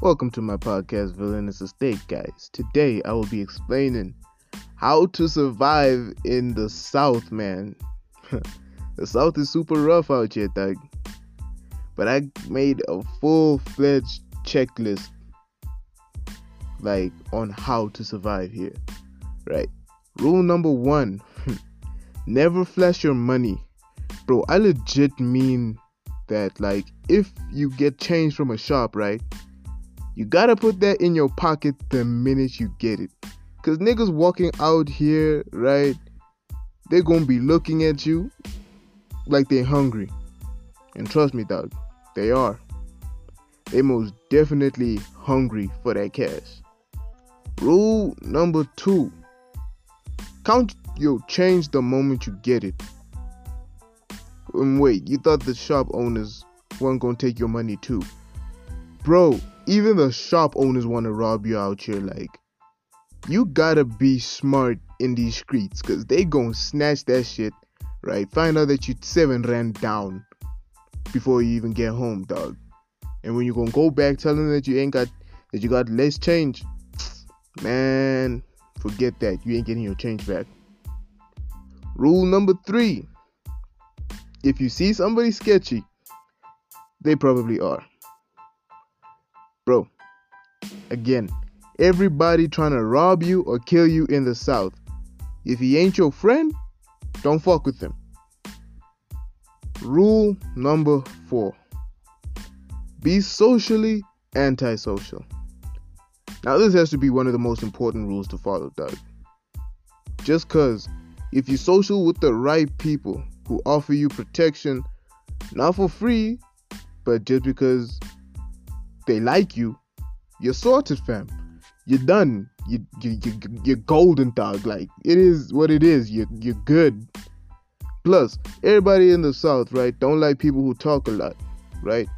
Welcome to my podcast, Villainous Estate, guys. Today I will be explaining how to survive in the South, man. the South is super rough out here, dog. But I made a full fledged checklist, like, on how to survive here, right? Rule number one never flash your money. Bro, I legit mean that, like, if you get change from a shop, right? You gotta put that in your pocket the minute you get it. Cause niggas walking out here, right? They're gonna be looking at you like they're hungry. And trust me, dog, they are. They most definitely hungry for that cash. Rule number two count your change the moment you get it. And wait, you thought the shop owners weren't gonna take your money too? Bro, even the shop owners want to rob you out here. Like, you gotta be smart in these streets because they gonna snatch that shit, right? Find out that you seven ran down before you even get home, dog. And when you gonna go back telling them that you ain't got that you got less change, man, forget that. You ain't getting your change back. Rule number three. If you see somebody sketchy, they probably are. Bro, again, everybody trying to rob you or kill you in the South. If he ain't your friend, don't fuck with him. Rule number four be socially antisocial. Now, this has to be one of the most important rules to follow, Doug. Just because if you social with the right people who offer you protection, not for free, but just because they like you, you're sorted, fam. You're done. You you you you're golden, dog. Like it is what it is. You you're good. Plus, everybody in the South, right, don't like people who talk a lot, right?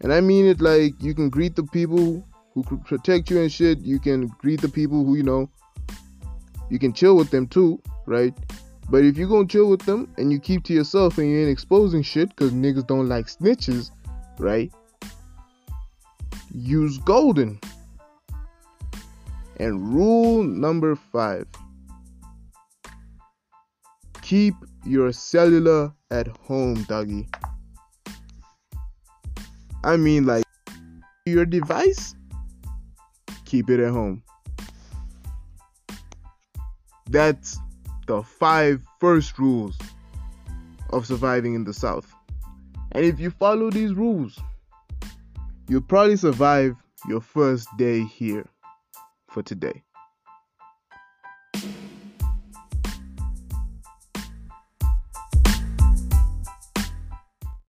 And I mean it like you can greet the people who protect you and shit. You can greet the people who you know. You can chill with them too, right? But if you're gonna chill with them and you keep to yourself and you ain't exposing shit because niggas don't like snitches, right? Use golden. And rule number five keep your cellular at home, doggy. I mean, like your device, keep it at home. That's the five first rules of surviving in the South. And if you follow these rules, You'll probably survive your first day here for today.